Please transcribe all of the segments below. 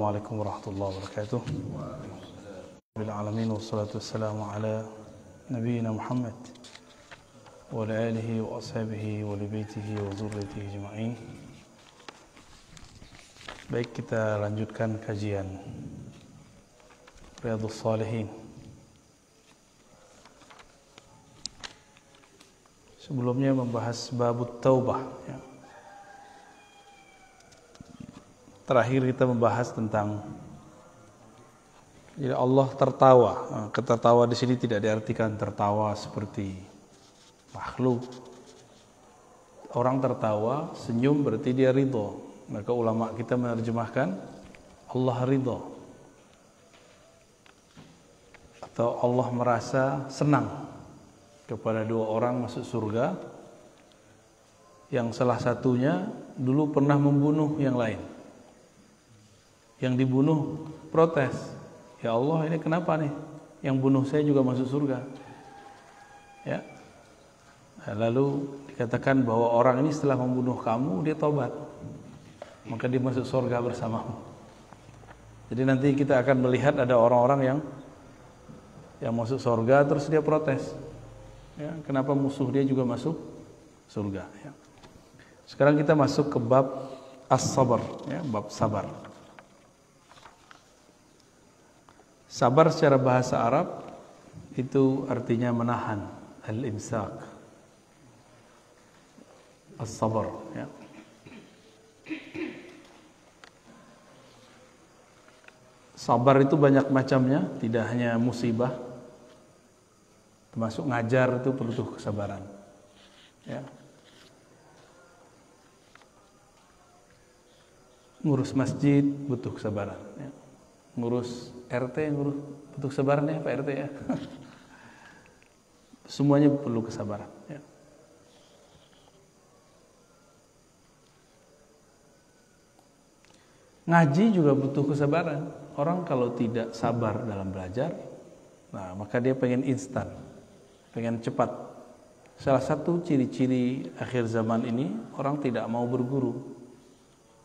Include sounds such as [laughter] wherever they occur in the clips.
Assalamualaikum warahmatullahi wabarakatuh. Bil alamin wassalatu wassalamu ala nabiyyina Muhammad wa ala alihi wa ashabihi wa li baitihi wa dzurriyyatihi ajma'in. Baik kita lanjutkan kajian Riyadhus Shalihin. Sebelumnya membahas babut taubah ya. Terakhir kita membahas tentang jadi Allah tertawa. Nah, Ketertawa di sini tidak diartikan tertawa seperti makhluk. Orang tertawa, senyum berarti dia ridho. Maka ulama kita menerjemahkan Allah ridho. Atau Allah merasa senang kepada dua orang masuk surga yang salah satunya dulu pernah membunuh yang lain yang dibunuh protes. Ya Allah ini kenapa nih? Yang bunuh saya juga masuk surga. Ya. Lalu dikatakan bahwa orang ini setelah membunuh kamu dia tobat maka dia masuk surga bersamamu. Jadi nanti kita akan melihat ada orang-orang yang yang masuk surga terus dia protes. Ya kenapa musuh dia juga masuk surga? Ya. sekarang kita masuk ke bab as-sabar ya bab sabar Sabar secara bahasa Arab itu artinya menahan, al-imsak. As-sabar, ya. Sabar itu banyak macamnya, tidak hanya musibah. Termasuk ngajar itu perlu kesabaran. Ya. Ngurus masjid butuh kesabaran, ya ngurus RT ngurus butuh kesabaran ya Pak RT ya. Semuanya perlu kesabaran ya. ngaji juga butuh kesabaran. Orang kalau tidak sabar dalam belajar nah maka dia pengen instan pengen cepat. Salah satu ciri-ciri akhir zaman ini orang tidak mau berguru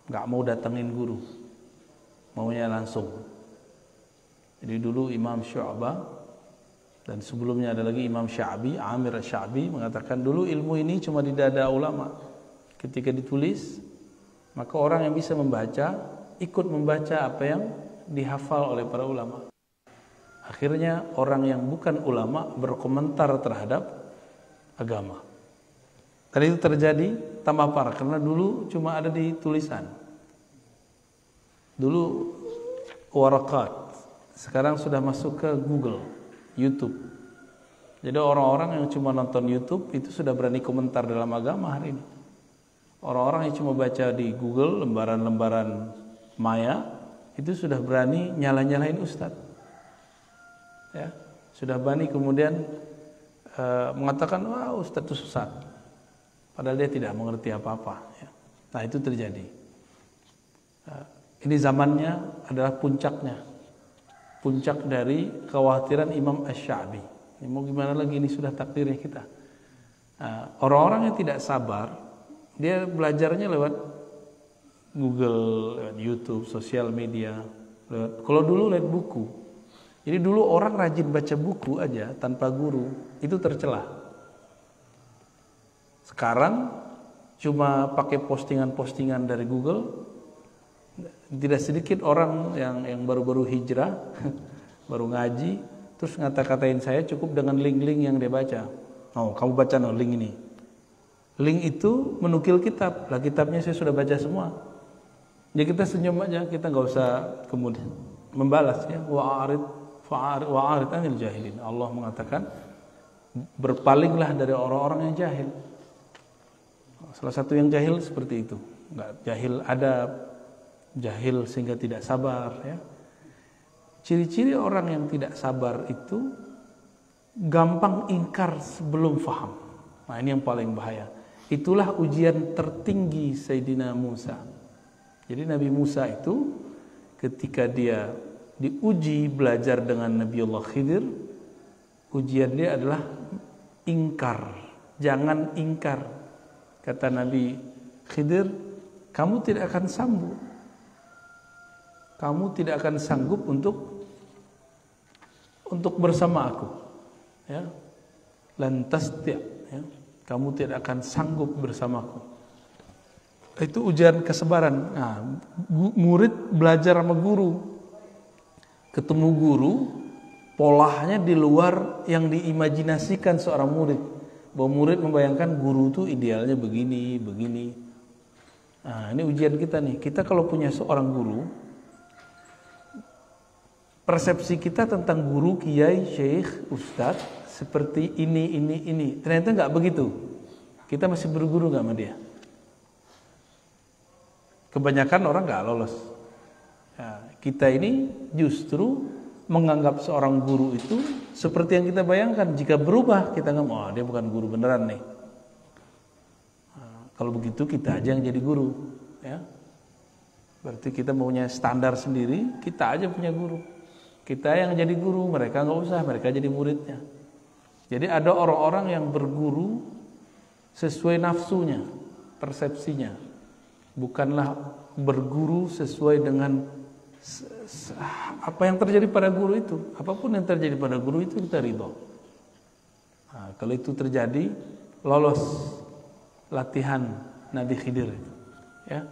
nggak mau datengin guru maunya langsung jadi dulu Imam Syu'bah dan sebelumnya ada lagi Imam Sya'bi, Amir Sya'bi mengatakan dulu ilmu ini cuma di dada ulama. Ketika ditulis, maka orang yang bisa membaca ikut membaca apa yang dihafal oleh para ulama. Akhirnya orang yang bukan ulama berkomentar terhadap agama. Dan itu terjadi tambah parah karena dulu cuma ada di tulisan. Dulu warakat sekarang sudah masuk ke Google, YouTube. Jadi orang-orang yang cuma nonton YouTube itu sudah berani komentar dalam agama hari ini. Orang-orang yang cuma baca di Google lembaran-lembaran maya itu sudah berani nyala-nyalain ustadz. Ya, sudah berani kemudian uh, mengatakan wah ustadz itu sesat. Padahal dia tidak mengerti apa-apa. Ya. Nah itu terjadi. Uh, ini zamannya adalah puncaknya puncak dari kekhawatiran Imam Ash-Sha'bi. Ya, mau gimana lagi ini sudah takdirnya kita. Nah, orang-orang yang tidak sabar, dia belajarnya lewat Google, lewat YouTube, sosial media. Lewat, kalau dulu lewat buku. Jadi dulu orang rajin baca buku aja tanpa guru, itu tercela. Sekarang cuma pakai postingan-postingan dari Google, tidak sedikit orang yang yang baru-baru hijrah, [laughs] baru ngaji, terus ngata-katain saya cukup dengan link-link yang dia baca. Oh, kamu baca no link ini. Link itu menukil kitab. Lah kitabnya saya sudah baca semua. Ya kita senyum aja, kita nggak usah kemudian membalas ya. Wa'arid wa'arid anil jahilin. Allah mengatakan berpalinglah dari orang-orang yang jahil. Salah satu yang jahil seperti itu. Enggak jahil ada jahil sehingga tidak sabar ya. Ciri-ciri orang yang tidak sabar itu gampang ingkar sebelum faham. Nah, ini yang paling bahaya. Itulah ujian tertinggi Sayyidina Musa. Jadi Nabi Musa itu ketika dia diuji belajar dengan Nabi Allah Khidir, ujian dia adalah ingkar. Jangan ingkar. Kata Nabi Khidir, kamu tidak akan sambung kamu tidak akan sanggup untuk untuk bersama aku. Ya. Lantas ya, kamu tidak akan sanggup bersamaku. Itu ujian kesabaran. Nah, murid belajar sama guru. Ketemu guru, polanya di luar yang diimajinasikan seorang murid. Bahwa murid membayangkan guru itu idealnya begini, begini. Nah, ini ujian kita nih. Kita kalau punya seorang guru, persepsi kita tentang guru, kiai, syekh, ustadz seperti ini, ini, ini. Ternyata nggak begitu. Kita masih berguru nggak sama dia. Kebanyakan orang nggak lolos. Ya, kita ini justru menganggap seorang guru itu seperti yang kita bayangkan. Jika berubah, kita nggak mau, oh, dia bukan guru beneran nih. Kalau begitu kita aja yang jadi guru, ya. Berarti kita punya standar sendiri, kita aja punya guru. Kita yang jadi guru, mereka nggak usah, mereka jadi muridnya. Jadi ada orang-orang yang berguru sesuai nafsunya, persepsinya. Bukanlah berguru sesuai dengan apa yang terjadi pada guru itu. Apa pun yang terjadi pada guru itu kita ridho. Nah, kalau itu terjadi, lolos latihan Nabi Khidir ya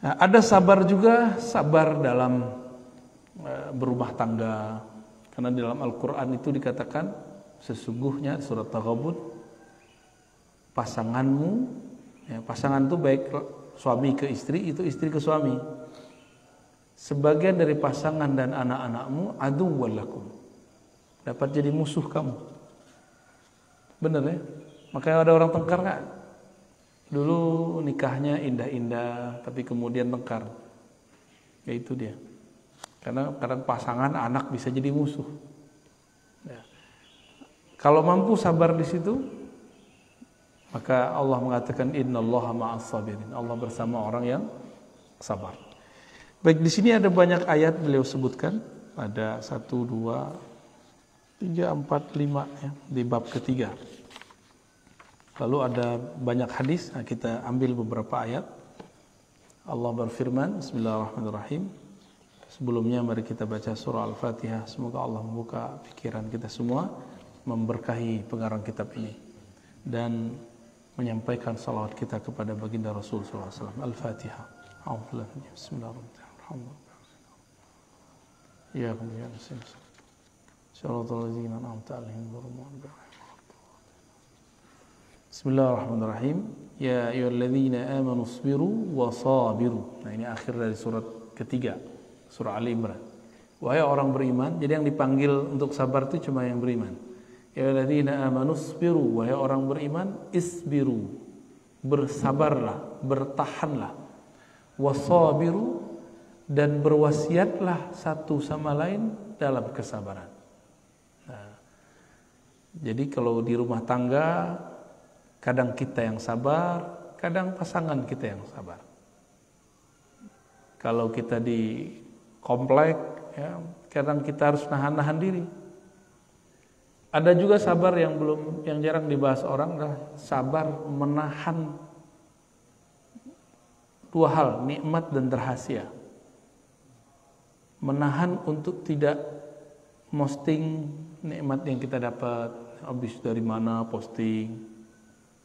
nah, ada sabar juga sabar dalam berumah tangga karena di dalam Al-Quran itu dikatakan sesungguhnya surat Taghabun pasanganmu ya, pasangan itu baik suami ke istri itu istri ke suami sebagian dari pasangan dan anak-anakmu adu walakum dapat jadi musuh kamu benar ya Makanya ada orang tengkar nggak? Dulu nikahnya indah-indah, tapi kemudian tengkar. Ya itu dia. Karena kadang pasangan anak bisa jadi musuh. Ya. Kalau mampu sabar di situ, maka Allah mengatakan innallaha ma'as sabirin. Allah bersama orang yang sabar. Baik di sini ada banyak ayat beliau sebutkan. Ada satu, dua, tiga, empat, lima ya di bab ketiga. Lalu ada banyak hadis, nah kita ambil beberapa ayat. Allah berfirman, Bismillahirrahmanirrahim. Sebelumnya mari kita baca surah Al-Fatihah. Semoga Allah membuka pikiran kita semua, memberkahi pengarang kitab ini dan menyampaikan salawat kita kepada baginda Rasul SAW. Al-Fatihah. Bismillahirrahmanirrahim. Ya, kemudian. Bismillahirrahmanirrahim. Ya ayyuhalladzina amanu sabiru wa sabiru. Nah, ini akhir dari surat ketiga, surah Ali Imran. Wahai orang beriman, jadi yang dipanggil untuk sabar itu cuma yang beriman. Ya ayyuhalladzina amanu sabiru, wahai orang beriman, isbiru. Bersabarlah, bertahanlah. Wasabiru dan berwasiatlah satu sama lain dalam kesabaran. Nah, jadi kalau di rumah tangga Kadang kita yang sabar, kadang pasangan kita yang sabar. Kalau kita di komplek, ya, kadang kita harus nahan-nahan diri. Ada juga sabar yang belum, yang jarang dibahas orang adalah sabar menahan dua hal, nikmat dan rahasia. Menahan untuk tidak posting nikmat yang kita dapat, habis dari mana posting,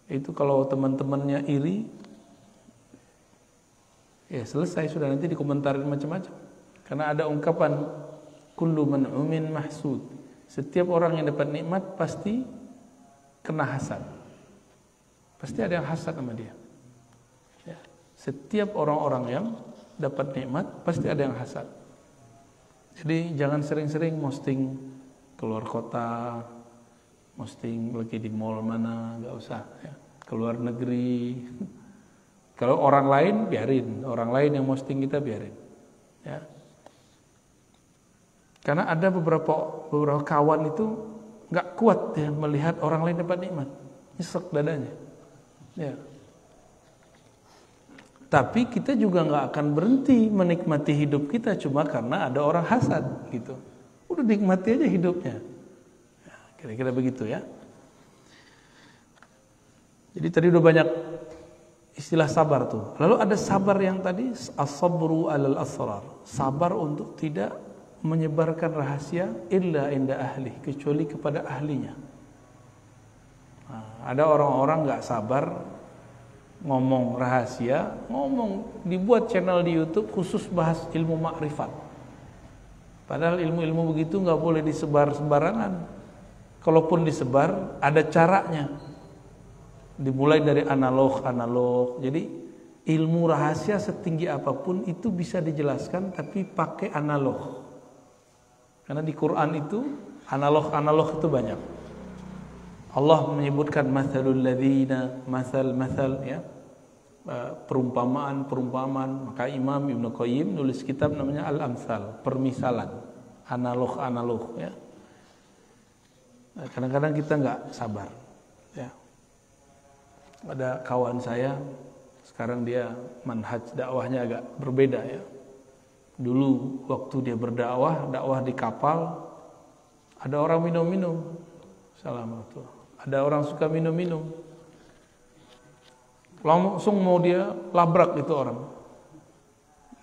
itu kalau teman-temannya iri ya selesai sudah nanti dikomentarin macam-macam karena ada ungkapan kullu man umin mahsud. Setiap orang yang dapat nikmat pasti kena hasad. Pasti ada yang hasad sama dia. Ya. setiap orang-orang yang dapat nikmat pasti ada yang hasad. Jadi jangan sering-sering posting keluar kota posting lagi di mall mana nggak usah ya. keluar negeri. [laughs] Kalau orang lain biarin. Orang lain yang posting kita biarin. Ya karena ada beberapa beberapa kawan itu nggak kuat ya melihat orang lain dapat nikmat nyesek dadanya ya tapi kita juga nggak akan berhenti menikmati hidup kita cuma karena ada orang hasad gitu udah nikmati aja hidupnya Kira-kira begitu ya. Jadi tadi udah banyak istilah sabar tuh. Lalu ada sabar yang tadi as-sabru alal asrar. Sabar untuk tidak menyebarkan rahasia illa inda ahli kecuali kepada ahlinya. Nah, ada orang-orang nggak sabar ngomong rahasia, ngomong dibuat channel di YouTube khusus bahas ilmu makrifat. Padahal ilmu-ilmu begitu nggak boleh disebar sembarangan. Kalaupun disebar, ada caranya. Dimulai dari analog-analog. Jadi ilmu rahasia setinggi apa pun itu bisa dijelaskan tapi pakai analog. Karena di Quran itu analog-analog itu banyak. Allah menyebutkan masalul ladzina, masal-masal ya. Eh, perumpamaan-perumpamaan. Maka Imam Ibnu Qayyim nulis kitab namanya Al-Amsal, permisalan, analog-analog ya kadang-kadang kita nggak sabar. Ya. Ada kawan saya, sekarang dia manhaj dakwahnya agak berbeda ya. Dulu waktu dia berdakwah, dakwah di kapal, ada orang minum-minum. Assalamualaikum. Ada orang suka minum-minum. Langsung mau dia labrak itu orang.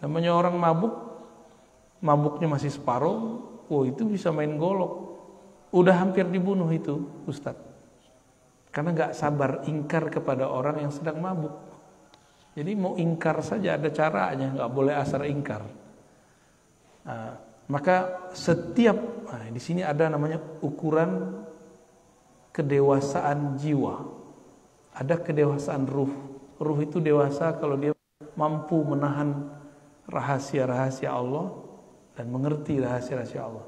Namanya orang mabuk, mabuknya masih separuh, oh itu bisa main golok Udah hampir dibunuh itu Ustadz. Karena gak sabar ingkar kepada orang yang sedang mabuk. Jadi mau ingkar saja ada caranya, gak boleh asal ingkar. Nah, maka setiap nah, di sini ada namanya ukuran kedewasaan jiwa. Ada kedewasaan ruh. Ruh itu dewasa kalau dia mampu menahan rahasia-rahasia Allah dan mengerti rahasia-rahasia Allah.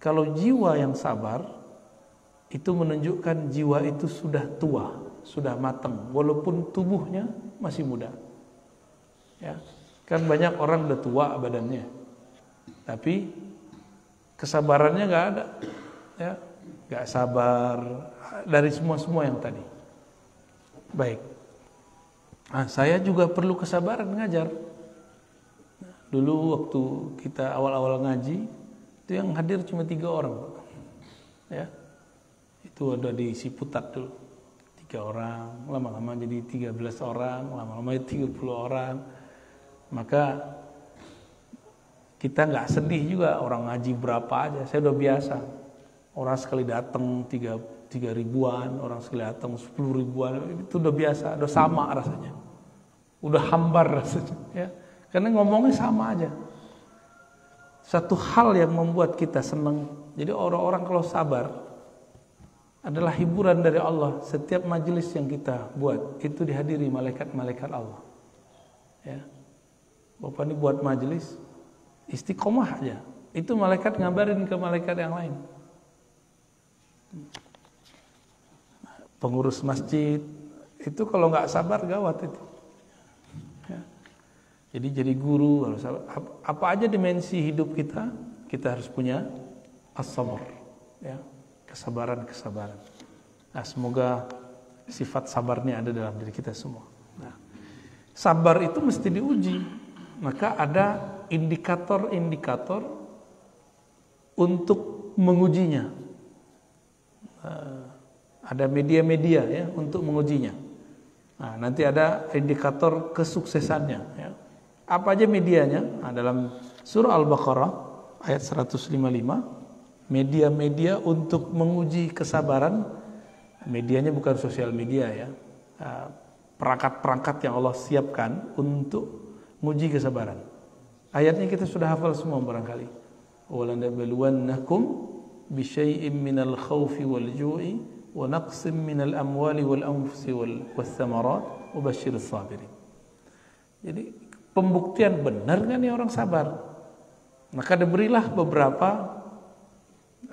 Kalau jiwa yang sabar itu menunjukkan jiwa itu sudah tua, sudah matang walaupun tubuhnya masih muda. Ya. Kan banyak orang udah tua badannya. Tapi kesabarannya nggak ada. Ya, nggak sabar dari semua-semua yang tadi. Baik. Nah, saya juga perlu kesabaran ngajar. Dulu waktu kita awal-awal ngaji, itu yang hadir cuma tiga orang ya itu ada di Siputat dulu tiga orang lama-lama jadi tiga belas orang lama-lama tiga puluh orang maka kita nggak sedih juga orang ngaji berapa aja saya udah biasa orang sekali datang tiga tiga ribuan orang sekali datang sepuluh ribuan itu udah biasa udah sama rasanya udah hambar rasanya ya karena ngomongnya sama aja satu hal yang membuat kita senang. Jadi orang-orang kalau sabar adalah hiburan dari Allah. Setiap majelis yang kita buat itu dihadiri malaikat-malaikat Allah. Ya. Bapak ini buat majelis istiqomah aja. Itu malaikat ngabarin ke malaikat yang lain. Pengurus masjid itu kalau nggak sabar gawat itu. Jadi jadi guru harus apa aja dimensi hidup kita, kita harus punya as-sabr, ya. Kesabaran-kesabaran. Nah, semoga sifat sabarnya ada dalam diri kita semua. Nah, sabar itu mesti diuji. Maka ada indikator-indikator untuk mengujinya. Nah, ada media-media ya untuk mengujinya. Nah, nanti ada indikator kesuksesannya ya. Apa aja medianya? Nah, dalam surah Al-Baqarah ayat 155, media-media untuk menguji kesabaran, medianya bukan sosial media ya. Ah, perangkat-perangkat yang Allah siapkan untuk menguji kesabaran. Ayatnya kita sudah hafal semua barangkali. Walanabluwannakum bisyai'im minal khawfi wal ju'i wa naqsim minal amwali wal anfusi wal wathamarat wa basyiris sabirin. Jadi pembuktian benar kan nih orang sabar. Maka diberilah beberapa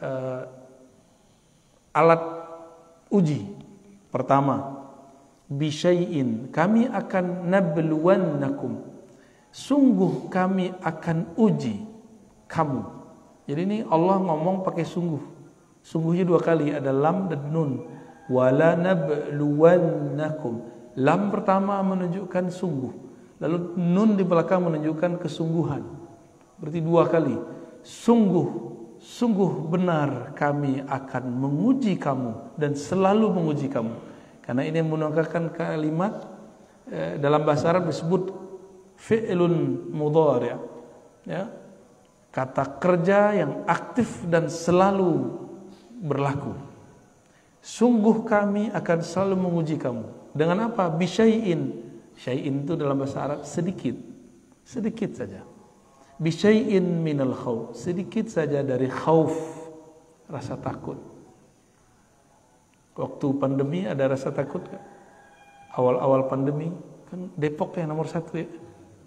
uh, alat uji. Pertama, bisyai'in kami akan nabluwannakum. Sungguh kami akan uji kamu. Jadi ini Allah ngomong pakai sungguh. Sungguhnya dua kali ada lam dan nun. Wala nabluwannakum. Lam pertama menunjukkan sungguh. Lalu nun di belakang menunjukkan kesungguhan. Berarti dua kali. Sungguh, sungguh benar kami akan menguji kamu dan selalu menguji kamu. Karena ini menggunakan kalimat eh, dalam bahasa Arab disebut fi'lun mudhari' ya. Kata kerja yang aktif dan selalu berlaku. Sungguh kami akan selalu menguji kamu. Dengan apa? Bisyai'in. Syai'in itu dalam bahasa Arab sedikit. Sedikit saja. Bisyai'in minal khawf. Sedikit saja dari khauf. Rasa takut. Waktu pandemi ada rasa takut? Awal-awal pandemi kan Depok yang nomor satu ya.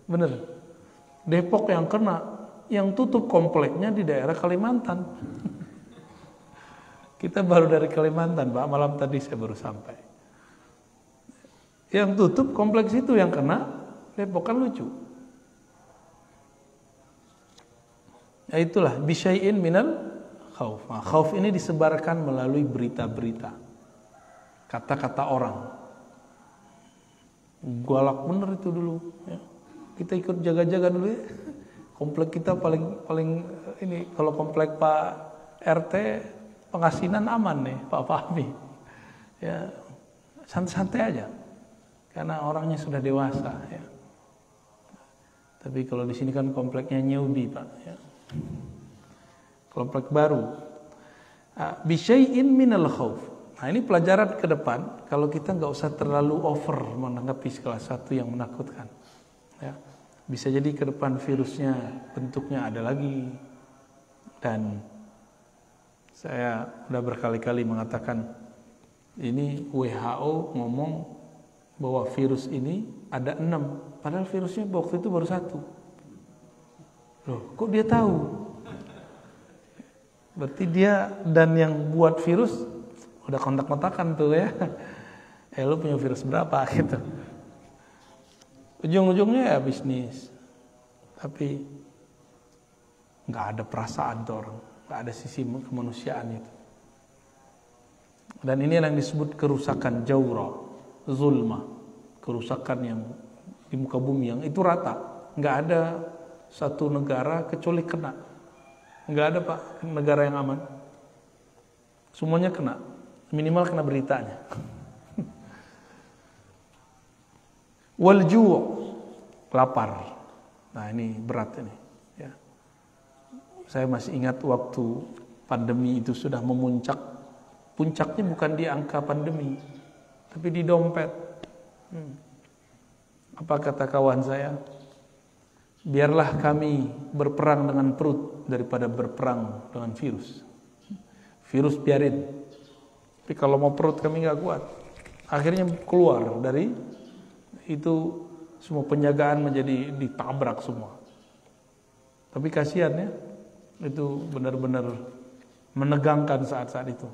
Bener. Depok yang kena yang tutup kompleknya di daerah Kalimantan. [laughs] Kita baru dari Kalimantan, Pak. Malam tadi saya baru sampai. Yang tutup kompleks itu yang kena Depok kan lucu. Ya itulah bisyai'in minal khauf. Nah, khauf ini disebarkan melalui berita-berita. Kata-kata orang. Galak bener itu dulu. Ya. Kita ikut jaga-jaga dulu ya. Komplek kita paling paling ini kalau komplek Pak RT pengasinan aman nih Pak Fahmi. Ya santai-santai aja karena orangnya sudah dewasa ya. Tapi kalau di sini kan kompleknya newbie Pak ya. Komplek baru. Ah, bisyai'in minal khauf nah ini pelajaran ke depan kalau kita nggak usah terlalu over menanggapi kelas satu yang menakutkan ya. Bisa jadi ke depan virusnya bentuknya ada lagi. Dan saya sudah berkali-kali mengatakan ini WHO ngomong bahwa virus ini ada enam. Padahal virusnya waktu itu baru satu. Loh kok dia tahu? Berarti dia dan yang buat virus udah kontak-kontakan tuh ya. [laughs] Eh lu punya virus berapa? [laughs] Gitu Ujung-ujungnya ya bisnis. Tapi nggak ada perasaan tuh orang, nggak ada sisi kemanusiaan itu. Dan ini yang disebut kerusakan jawra, zulma, kerusakan yang di muka bumi yang itu rata, nggak ada satu negara kecuali kena, nggak ada pak negara yang aman, semuanya kena, minimal kena beritanya. [laughs] Wal lapar. Nah, ini berat ini, ya. Saya masih ingat waktu pandemi itu sudah memuncak. Puncaknya bukan di angka pandemi, tapi di dompet. Hmm. Apa kata kawan saya? Biarlah kami berperang dengan perut daripada berperang dengan virus. Virus biarin. Tapi kalau mau perut kami nggak kuat. Akhirnya keluar dari itu semua penjagaan menjadi ditabrak semua. Tapi kasihan ya, itu benar-benar menegangkan saat-saat itu.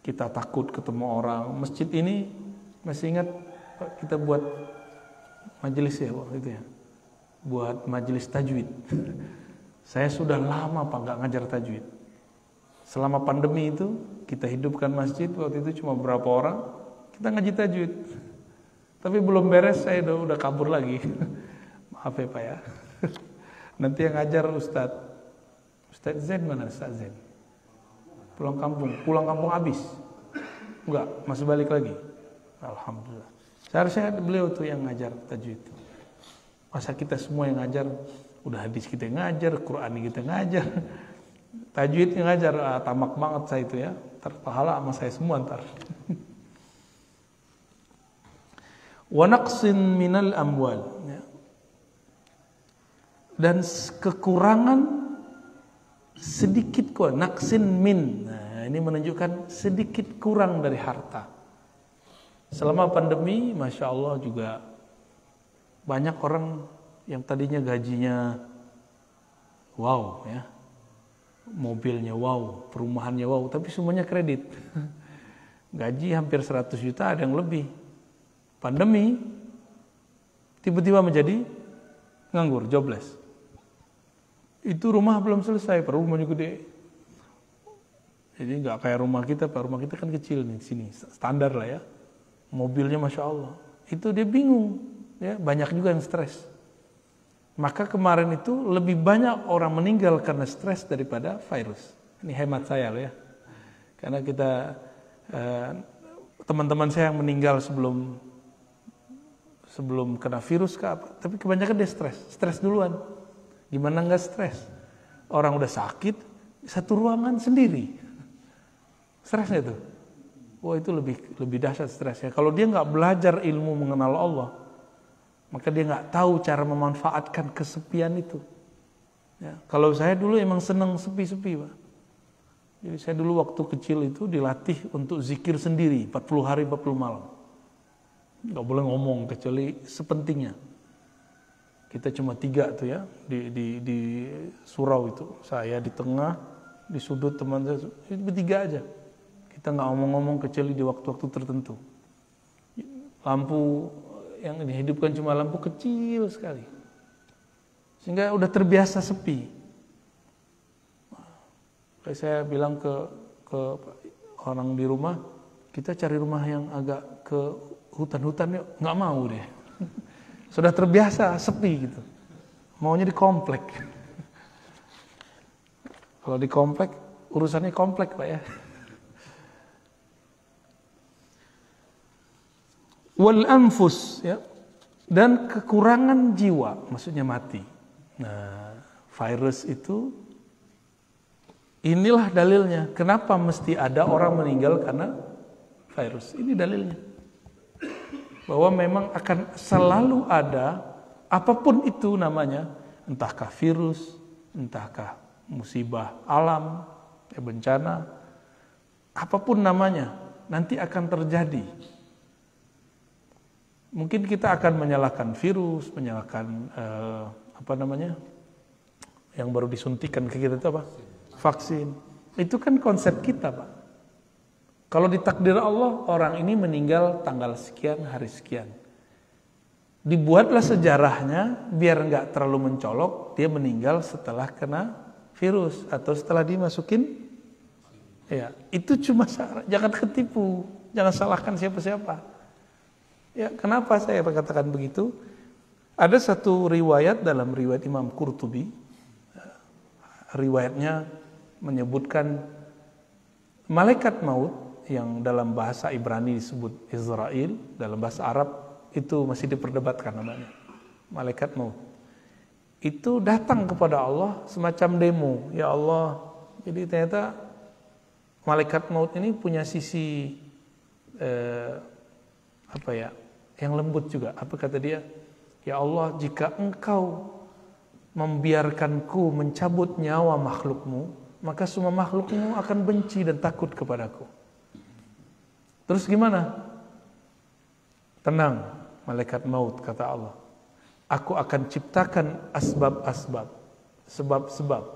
Kita takut ketemu orang. Masjid ini masih ingat kita buat majelis ya waktu itu ya. Buat majelis tajwid. [laughs] Saya sudah lama pak nggak ngajar tajwid. Selama pandemi itu kita hidupkan masjid waktu itu cuma berapa orang kita ngaji tajwid. Tapi belum beres saya udah, udah kabur lagi. [laughs] Maaf ya Pak ya. [laughs] Nanti yang ngajar Ustadz. Ustadz Zen mana Ustadz Zen? Pulang kampung. Pulang kampung habis. Enggak, masih balik lagi. Alhamdulillah. Seharusnya beliau tuh yang ngajar tajwid. Masa kita semua yang ngajar, udah hadis kita yang ngajar, Quran kita ngajar, [laughs] tajwid yang ngajar, ah, tamak banget saya itu ya. Terpahala sama saya semua ntar. Wa naqsin minal amwal. Ya. dan kekurangan sedikit kok naqsin min. Nah, ini menunjukkan sedikit kurang dari harta. Selama pandemi masya Allah juga banyak orang yang tadinya gajinya wow ya. Mobilnya wow perumahannya wow tapi semuanya kredit. [laughs] Gaji hampir 100 juta ada yang lebih pandemi tiba-tiba menjadi nganggur, jobless. Itu rumah belum selesai, per rumahnya gede. Jadi nggak kayak rumah kita, pak rumah kita kan kecil nih sini, standar lah ya. Mobilnya masya Allah. Itu dia bingung, ya banyak juga yang stres. Maka kemarin itu lebih banyak orang meninggal karena stres daripada virus. Ini hemat saya loh ya. Karena kita eh, teman-teman saya yang meninggal sebelum sebelum kena virus ke apa. Tapi kebanyakan dia stres, stres duluan. Gimana nggak stres? Orang udah sakit, satu ruangan sendiri. Stresnya itu. Wah itu lebih lebih dahsyat stresnya. Kalau dia nggak belajar ilmu mengenal Allah, maka dia nggak tahu cara memanfaatkan kesepian itu. Ya, kalau saya dulu emang senang sepi-sepi, Pak. Jadi saya dulu waktu kecil itu dilatih untuk zikir sendiri 40 hari 40 malam. Gak boleh ngomong kecuali sepentingnya. Kita cuma tiga tuh ya di, di, di surau itu. Saya di tengah, di sudut teman saya, itu bertiga aja. Kita nggak ngomong-ngomong kecuali di waktu-waktu tertentu. Lampu yang dihidupkan cuma lampu kecil sekali. Sehingga udah terbiasa sepi. Kayak saya bilang ke ke orang di rumah, kita cari rumah yang agak ke hutan-hutan yuk. Nggak mau deh. [laughs] Sudah terbiasa sepi gitu. Maunya di komplek. [laughs] Kalau di komplek, urusannya komplek Pak ya. [laughs] Wal anfus ya. Dan kekurangan jiwa, maksudnya mati. Nah, virus itu inilah dalilnya. Kenapa mesti ada orang meninggal karena virus? Ini dalilnya. Bahwa memang akan selalu ada apa pun itu namanya, entahkah virus, entahkah musibah alam, ya bencana, apa pun namanya, nanti akan terjadi. Mungkin kita akan menyalahkan virus, menyalahkan uh, apa namanya yang baru disuntikan ke kita itu apa? Vaksin. Itu kan konsep kita pak kalau ditakdir Allah orang ini meninggal tanggal sekian hari sekian. Dibuatlah sejarahnya biar nggak terlalu mencolok dia meninggal setelah kena virus atau setelah dimasukin. Ya itu cuma jangan ketipu. Jangan salahkan siapa-siapa. Ya kenapa saya katakan begitu? Ada satu riwayat dalam riwayat Imam Qurtubi, riwayatnya menyebutkan malaikat maut yang dalam bahasa Ibrani disebut Israel, dalam bahasa Arab itu masih diperdebatkan namanya. Malaikat maut. Itu datang kepada Allah semacam demo, ya Allah. Jadi ternyata malaikat maut ini punya sisi eh, apa ya? Yang lembut juga. Apa kata dia? Ya Allah, jika engkau membiarkanku mencabut nyawa makhlukmu, maka semua makhlukmu akan benci dan takut kepadaku. Terus gimana? Tenang, malaikat maut, kata Allah. Aku akan ciptakan asbab-asbab, sebab-sebab,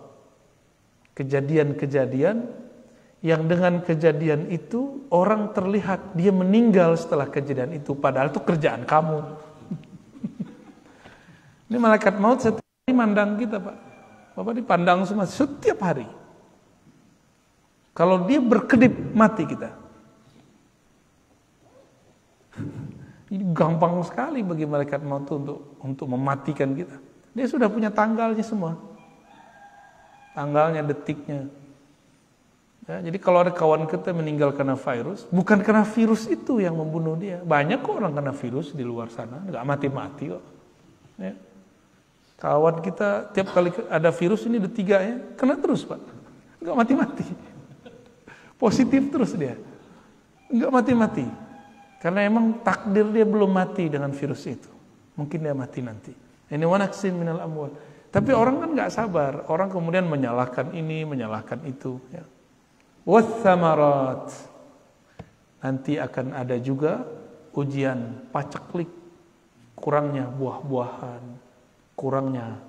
kejadian-kejadian yang dengan kejadian itu orang terlihat dia meninggal setelah kejadian itu padahal itu kerjaan kamu [laughs] ini malaikat maut setiap hari mandang kita Pak. Bapak dipandang semua setiap hari. Kalau dia berkedip mati kita. Ini gampang sekali bagi malaikat maut untuk untuk mematikan kita. Dia sudah punya tanggalnya semua. Tanggalnya, detiknya. Ya, jadi kalau ada kawan kita meninggal karena virus, bukan karena virus itu yang membunuh dia. Banyak kok orang kena virus di luar sana, nggak mati-mati kok. Ya. Kawan kita tiap kali ada virus ini ada tiga ya, kena terus pak. Enggak mati-mati. Positif terus dia. Enggak mati-mati. Karena emang takdir dia belum mati dengan virus itu. Mungkin dia mati nanti. Ini wanaksin minal amwal. Tapi orang kan nggak sabar. Orang kemudian menyalahkan ini, menyalahkan itu. Ya. Wathamarat. Nanti akan ada juga ujian paceklik. Kurangnya buah-buahan kurangnya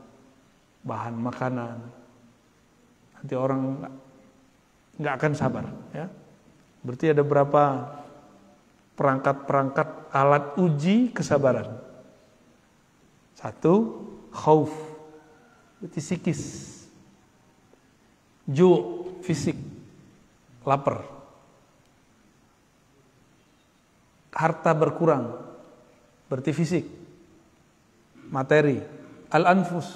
bahan makanan. Nanti orang nggak akan sabar. Ya. Berarti ada berapa perangkat-perangkat alat uji kesabaran. Satu, khauf, berarti psikis. Ju, fisik, lapar. Harta berkurang, berarti fisik. Materi, Al-anfus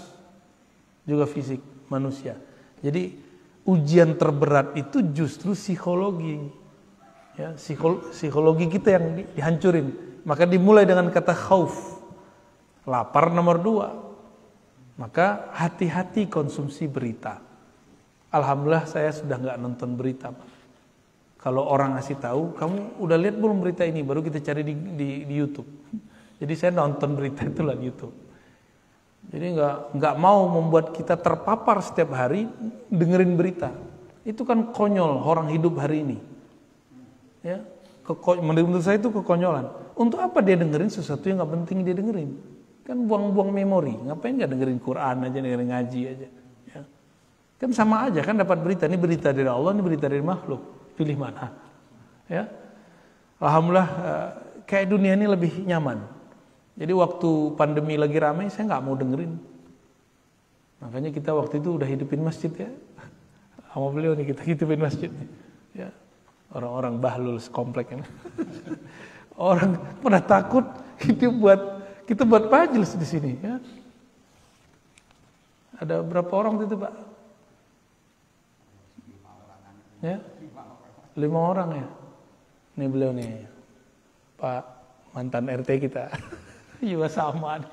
juga fisik manusia. Jadi ujian terberat itu justru psikologi. Ya, psikologi kita yang dihancurin. Maka dimulai dengan kata khauf. Lapar nomor dua. Maka hati-hati konsumsi berita. Alhamdulillah saya sudah nggak nonton berita. Kalau orang ngasih tahu, kamu udah lihat belum berita ini? Baru kita cari di, di, di YouTube. [laughs] Jadi saya nonton berita itu lah di YouTube. Jadi nggak nggak mau membuat kita terpapar setiap hari dengerin berita. Itu kan konyol orang hidup hari ini. Ya, menurut saya itu kekonyolan. Untuk apa dia dengerin sesuatu yang nggak penting dia dengerin? Kan buang-buang memori. Ngapain nggak dengerin Quran aja, dengerin ngaji aja. Ya. Kan sama aja kan dapat berita. Ini berita dari Allah, ini berita dari makhluk. Pilih mana? Ya. Alhamdulillah eh, kayak dunia ini lebih nyaman. Jadi waktu pandemi lagi ramai saya nggak mau dengerin. Makanya kita waktu itu udah hidupin masjid ya. Sama beliau nih kita hidupin masjid. Ya. Orang-orang bahlul sekomplek ini. [laughs] Orang pada takut hidup buat kita buat majelis di sini ya. Ada berapa orang itu Pak? Ya? Lima orang ya. Ini beliau nih. Pak mantan RT kita. [laughs] Juga sama.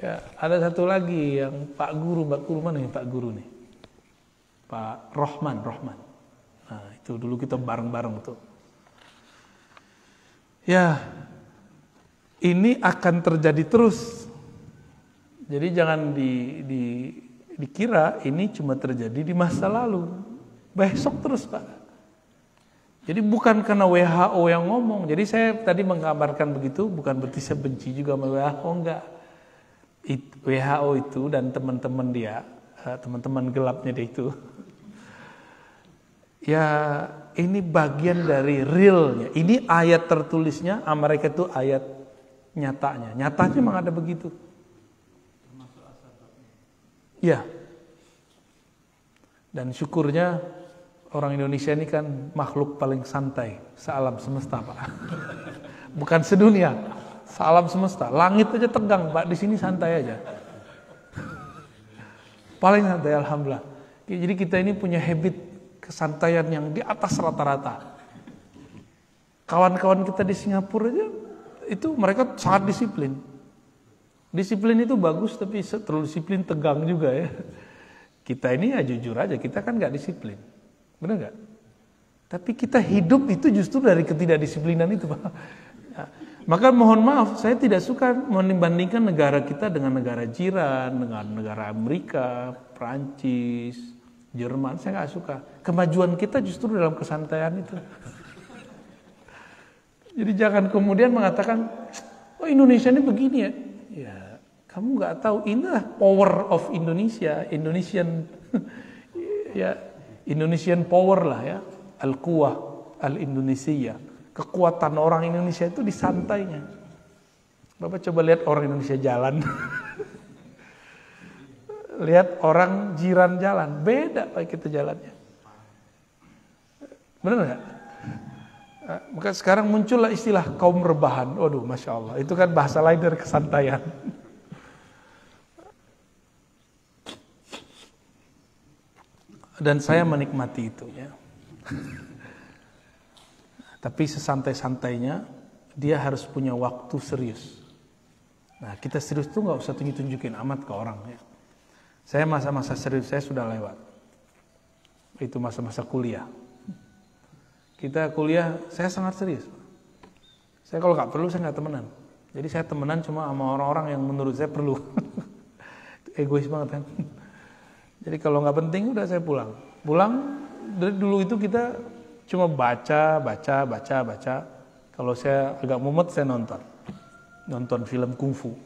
Ya, ada satu lagi yang Pak Guru, Pak Guru mana nih Pak Guru nih? Pak Rohman, Rohman. Itu dulu kita bareng-bareng tuh. Ya, ini akan terjadi terus. Jadi jangan di, di, dikira ini cuma terjadi di masa lalu. Besok terus Pak. Jadi bukan karena WHO yang ngomong. Jadi saya tadi menggambarkan begitu bukan berarti saya benci juga sama WHO enggak. It, WHO itu dan teman-teman dia, eh, teman-teman gelapnya dia itu. Ya ini bagian dari realnya. Ini ayat tertulisnya, mereka itu ayat nyatanya. Nyatanya memang ada begitu. Ya. Dan syukurnya orang Indonesia ini kan makhluk paling santai sealam semesta, Pak. [laughs] Bukan sedunia, sealam semesta. Langit aja tegang, Pak. Di sini santai aja. [laughs] Paling santai, alhamdulillah. Jadi kita ini punya habit kesantaian yang di atas rata-rata. Kawan-kawan kita di Singapura aja itu mereka sangat disiplin. Disiplin itu bagus tapi terlalu disiplin tegang juga ya. Kita ini ya jujur aja, kita kan nggak disiplin. Benar nggak? Tapi kita hidup itu justru dari ketidakdisiplinan itu, Pak. Ya. Maka mohon maaf, saya tidak suka membandingkan negara kita dengan negara jiran, dengan negara Amerika, Prancis, Jerman. Saya nggak suka. Kemajuan kita justru dalam kesantaian itu. Jadi jangan kemudian mengatakan, oh Indonesia ini begini ya. Ya, kamu nggak tahu inilah power of Indonesia, Indonesian [laughs] ya Indonesian power lah ya, al kuwah al Indonesia. Kekuatan orang Indonesia itu di santainya. Bapak coba lihat orang Indonesia jalan. [laughs] lihat orang jiran jalan, beda pak kita jalannya. Benar nggak? Eh, maka sekarang muncullah istilah kaum rebahan. Waduh, masya Allah. Itu kan bahasa lain dari kesantaian. Dan saya menikmati itu ya. Tapi sesantai-santainya dia harus punya waktu serius. Nah kita serius tuh nggak usah tunjuk-tunjukin amat ke orang ya. Saya masa-masa serius saya sudah lewat. Itu masa-masa kuliah. Kita kuliah, saya sangat serius. Saya kalau nggak perlu saya nggak temenan. Jadi saya temenan cuma sama orang-orang yang menurut saya perlu. [laughs] Egois banget kan. Jadi kalau nggak penting udah saya pulang. Pulang dari dulu itu kita cuma baca, baca, baca, baca. Kalau saya agak mumet saya nonton. Nonton film kungfu.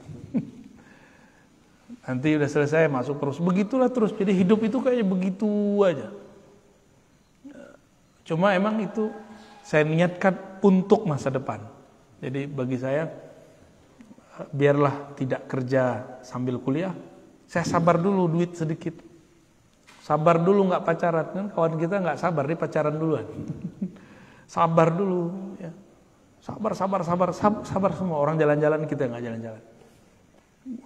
Nanti udah selesai masuk terus. Begitulah terus. Jadi hidup itu kayaknya begitu aja. Cuma emang itu saya niatkan untuk masa depan. Jadi bagi saya biarlah tidak kerja sambil kuliah, saya sabar dulu duit sedikit. Sabar dulu nggak pacaran kan kawan kita nggak sabar dia pacaran duluan. [laughs] sabar dulu ya. Sabar, sabar, sabar, sabar, sabar semua orang jalan-jalan kita nggak jalan-jalan.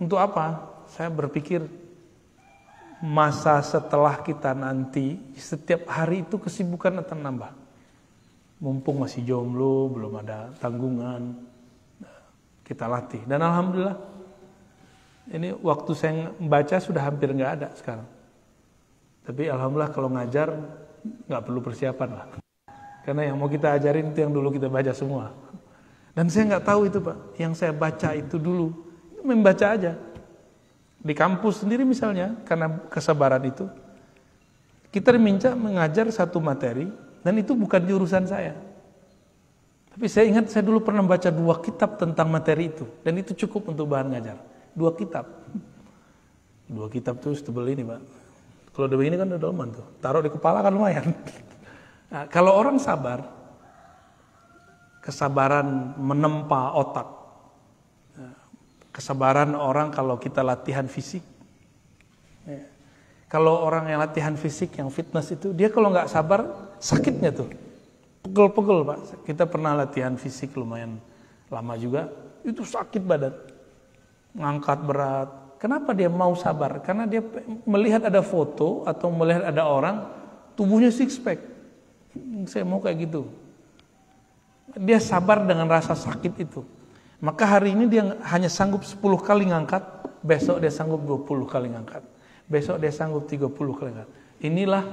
Untuk apa? Saya berpikir masa setelah kita nanti setiap hari itu kesibukan akan nambah. Mumpung masih jomblo, belum ada tanggungan, kita latih. Dan alhamdulillah Ini waktu saya membaca sudah hampir nggak ada sekarang. Tapi alhamdulillah kalau ngajar nggak perlu persiapan lah. Karena yang mau kita ajarin itu yang dulu kita baca semua. Dan saya nggak tahu itu pak. Yang saya baca itu dulu membaca aja. Di kampus sendiri misalnya karena kesabaran itu kita diminta mengajar satu materi dan itu bukan jurusan saya. Tapi saya ingat saya dulu pernah baca dua kitab tentang materi itu dan itu cukup untuk bahan ngajar. Dua kitab. Dua kitab tuh setebel ini, Pak. Kalau udah begini kan udah dalaman tuh. Taruh di kepala kan lumayan. Nah, kalau orang sabar, kesabaran menempa otak, kesabaran orang kalau kita latihan fisik. Ya. Kalau orang yang latihan fisik, yang fitness itu, dia kalau nggak sabar, sakitnya tuh. Pegel-pegel pak. Kita pernah latihan fisik lumayan lama juga, itu sakit badan. Ngangkat berat, Kenapa dia mau sabar? Karena dia melihat ada foto atau melihat ada orang tubuhnya six pack. Saya mau kayak gitu. Dia sabar dengan rasa sakit itu. Maka hari ini dia hanya sanggup 10 kali ngangkat, besok dia sanggup 20 kali ngangkat. Besok dia sanggup 30 kali ngangkat. Inilah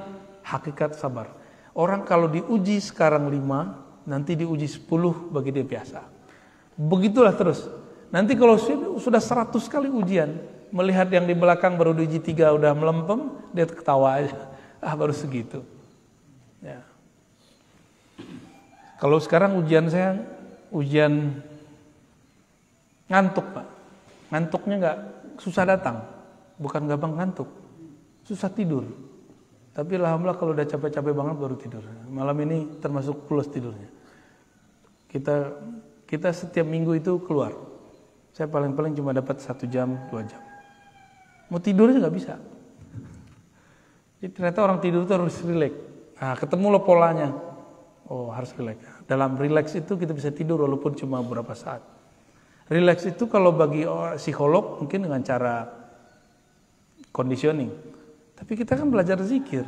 hakikat sabar. Orang kalau diuji sekarang 5, nanti diuji 10 bagi dia biasa. Begitulah terus. Nanti kalau sudah 100 kali ujian, melihat yang di belakang baru diuji tiga udah melempem, dia ketawa aja. [laughs] Ah baru segitu. Ya. Kalau sekarang ujian saya ujian ngantuk pak, ngantuknya nggak susah datang, bukan gampang ngantuk, susah tidur. Tapi alhamdulillah kalau udah capek-capek banget baru tidur. Malam ini termasuk plus tidurnya. Kita kita setiap minggu itu keluar. Saya paling-paling cuma dapat satu jam, dua jam. Mau tidur nggak bisa. Jadi ternyata orang tidur itu harus rileks. Nah, ketemu lo polanya. Oh, harus rileks. Dalam rileks itu kita bisa tidur walaupun cuma beberapa saat. Rileks itu kalau bagi psikolog mungkin dengan cara conditioning. Tapi kita kan belajar zikir.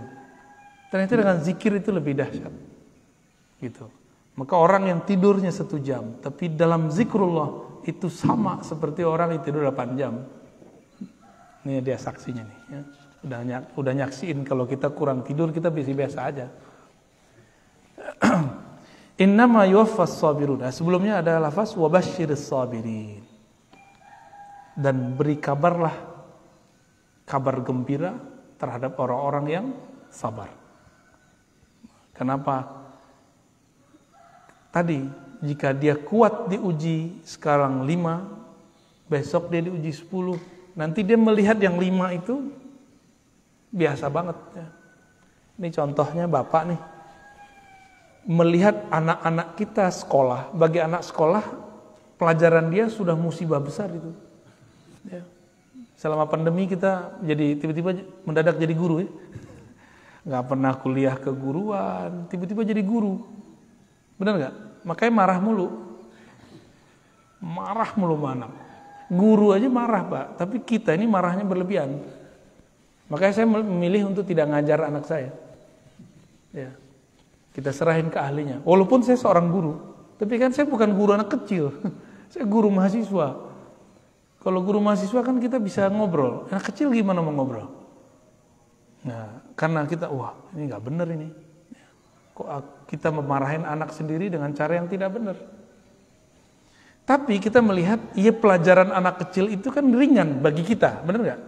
Ternyata dengan zikir itu lebih dahsyat. Gitu. Maka orang yang tidurnya satu jam, tapi dalam zikrullah itu sama seperti orang yang tidur 8 jam. Ini dia saksinya nih. Ya. Udah, nyak, udah nyaksiin kalau kita kurang tidur kita bisa biasa aja. [clears throat] Innama yuwaffas sabirun. Nah, sebelumnya ada lafaz wabashiris sabirin. Dan beri kabarlah kabar gembira terhadap orang-orang yang sabar. Kenapa? Tadi jika dia kuat diuji sekarang lima, besok dia diuji sepuluh, Nanti dia melihat yang lima itu biasa banget. Ya. Ini contohnya bapak nih. Melihat anak-anak kita sekolah, bagi anak sekolah, pelajaran dia sudah musibah besar itu. Ya. Selama pandemi kita jadi tiba-tiba mendadak jadi guru ya. Gak pernah kuliah keguruan, tiba-tiba jadi guru. Benar nggak? Makanya marah mulu. Marah mulu mana? Guru aja marah pak, tapi kita ini marahnya berlebihan. Makanya saya memilih untuk tidak ngajar anak saya. Ya. Kita serahin ke ahlinya. Walaupun saya seorang guru, tapi kan saya bukan guru anak kecil. [laughs] saya guru mahasiswa. Kalau guru mahasiswa kan kita bisa ngobrol. Anak kecil gimana mau ngobrol? Nah, karena kita, wah ini nggak benar ini. Kok kita memarahin anak sendiri dengan cara yang tidak benar? Tapi kita melihat, iya pelajaran anak kecil itu kan ringan bagi kita, benar nggak?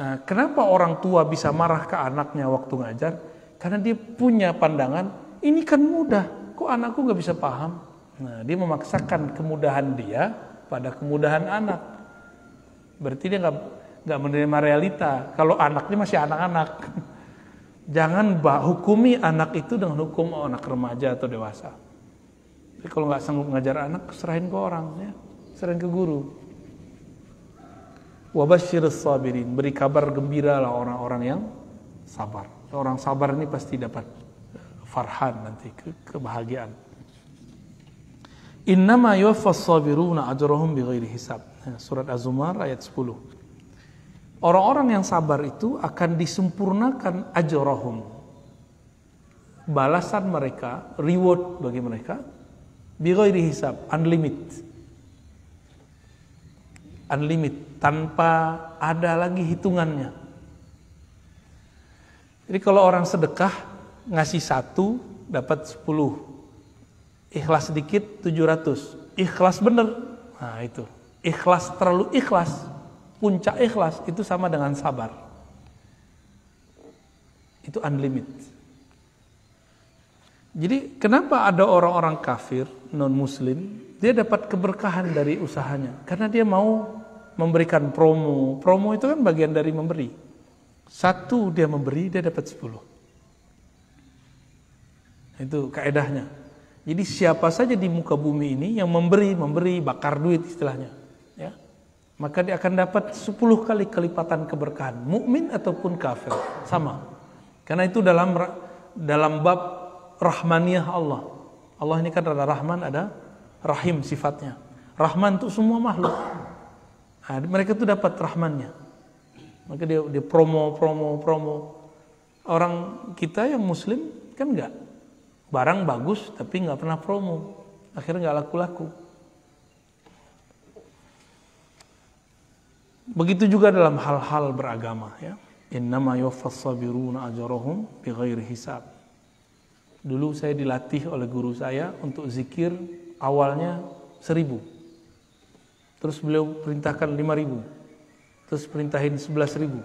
Nah, kenapa orang tua bisa marah ke anaknya waktu ngajar? Karena dia punya pandangan, ini kan mudah, kok anakku nggak bisa paham? Nah, dia memaksakan kemudahan dia pada kemudahan anak. Berarti dia nggak nggak menerima realita. Kalau anaknya masih anak-anak, [laughs] jangan bah, hukumi anak itu dengan hukum anak remaja atau dewasa. Tapi kalau nggak sanggup ngajar anak, serahin ke orang, ya. serahin ke guru. Wabashir sabirin, beri kabar gembira lah orang-orang yang sabar. Orang sabar ini pasti dapat farhan nanti, ke kebahagiaan. Innama yuwaffas sabiruna ajrahum bighairi hisab. Ya, surat Az-Zumar ayat 10. Orang-orang yang sabar itu akan disempurnakan ajrahum. Balasan mereka, reward bagi mereka Bighairi hisab, unlimited. Unlimited. tanpa ada lagi hitungannya. Jadi kalau orang sedekah ngasih satu dapat sepuluh, ikhlas sedikit tujuh ratus, ikhlas bener, nah itu ikhlas terlalu ikhlas, puncak ikhlas itu sama dengan sabar. Itu unlimited. Jadi kenapa ada orang-orang kafir non muslim dia dapat keberkahan dari usahanya karena dia mau memberikan promo. Promo itu kan bagian dari memberi. Satu dia memberi dia dapat sepuluh. Itu kaedahnya. Jadi siapa saja di muka bumi ini yang memberi, memberi, bakar duit istilahnya. Ya. Maka dia akan dapat sepuluh kali kelipatan keberkahan. Mukmin ataupun kafir. Sama. Karena itu dalam dalam bab rahmaniyah Allah. Allah ini kan ada rahman, ada rahim sifatnya. Rahman untuk semua makhluk. Nah, mereka itu dapat rahmannya. Maka dia, dia promo, promo, promo. Orang kita yang muslim kan enggak. Barang bagus tapi enggak pernah promo. Akhirnya enggak laku-laku. Begitu juga dalam hal-hal beragama ya. Innama yuwaffas sabiruna ajrahum bighairi hisab. Dulu saya dilatih oleh guru saya untuk zikir awalnya seribu. Terus beliau perintahkan lima ribu. Terus perintahin sebelas ribu.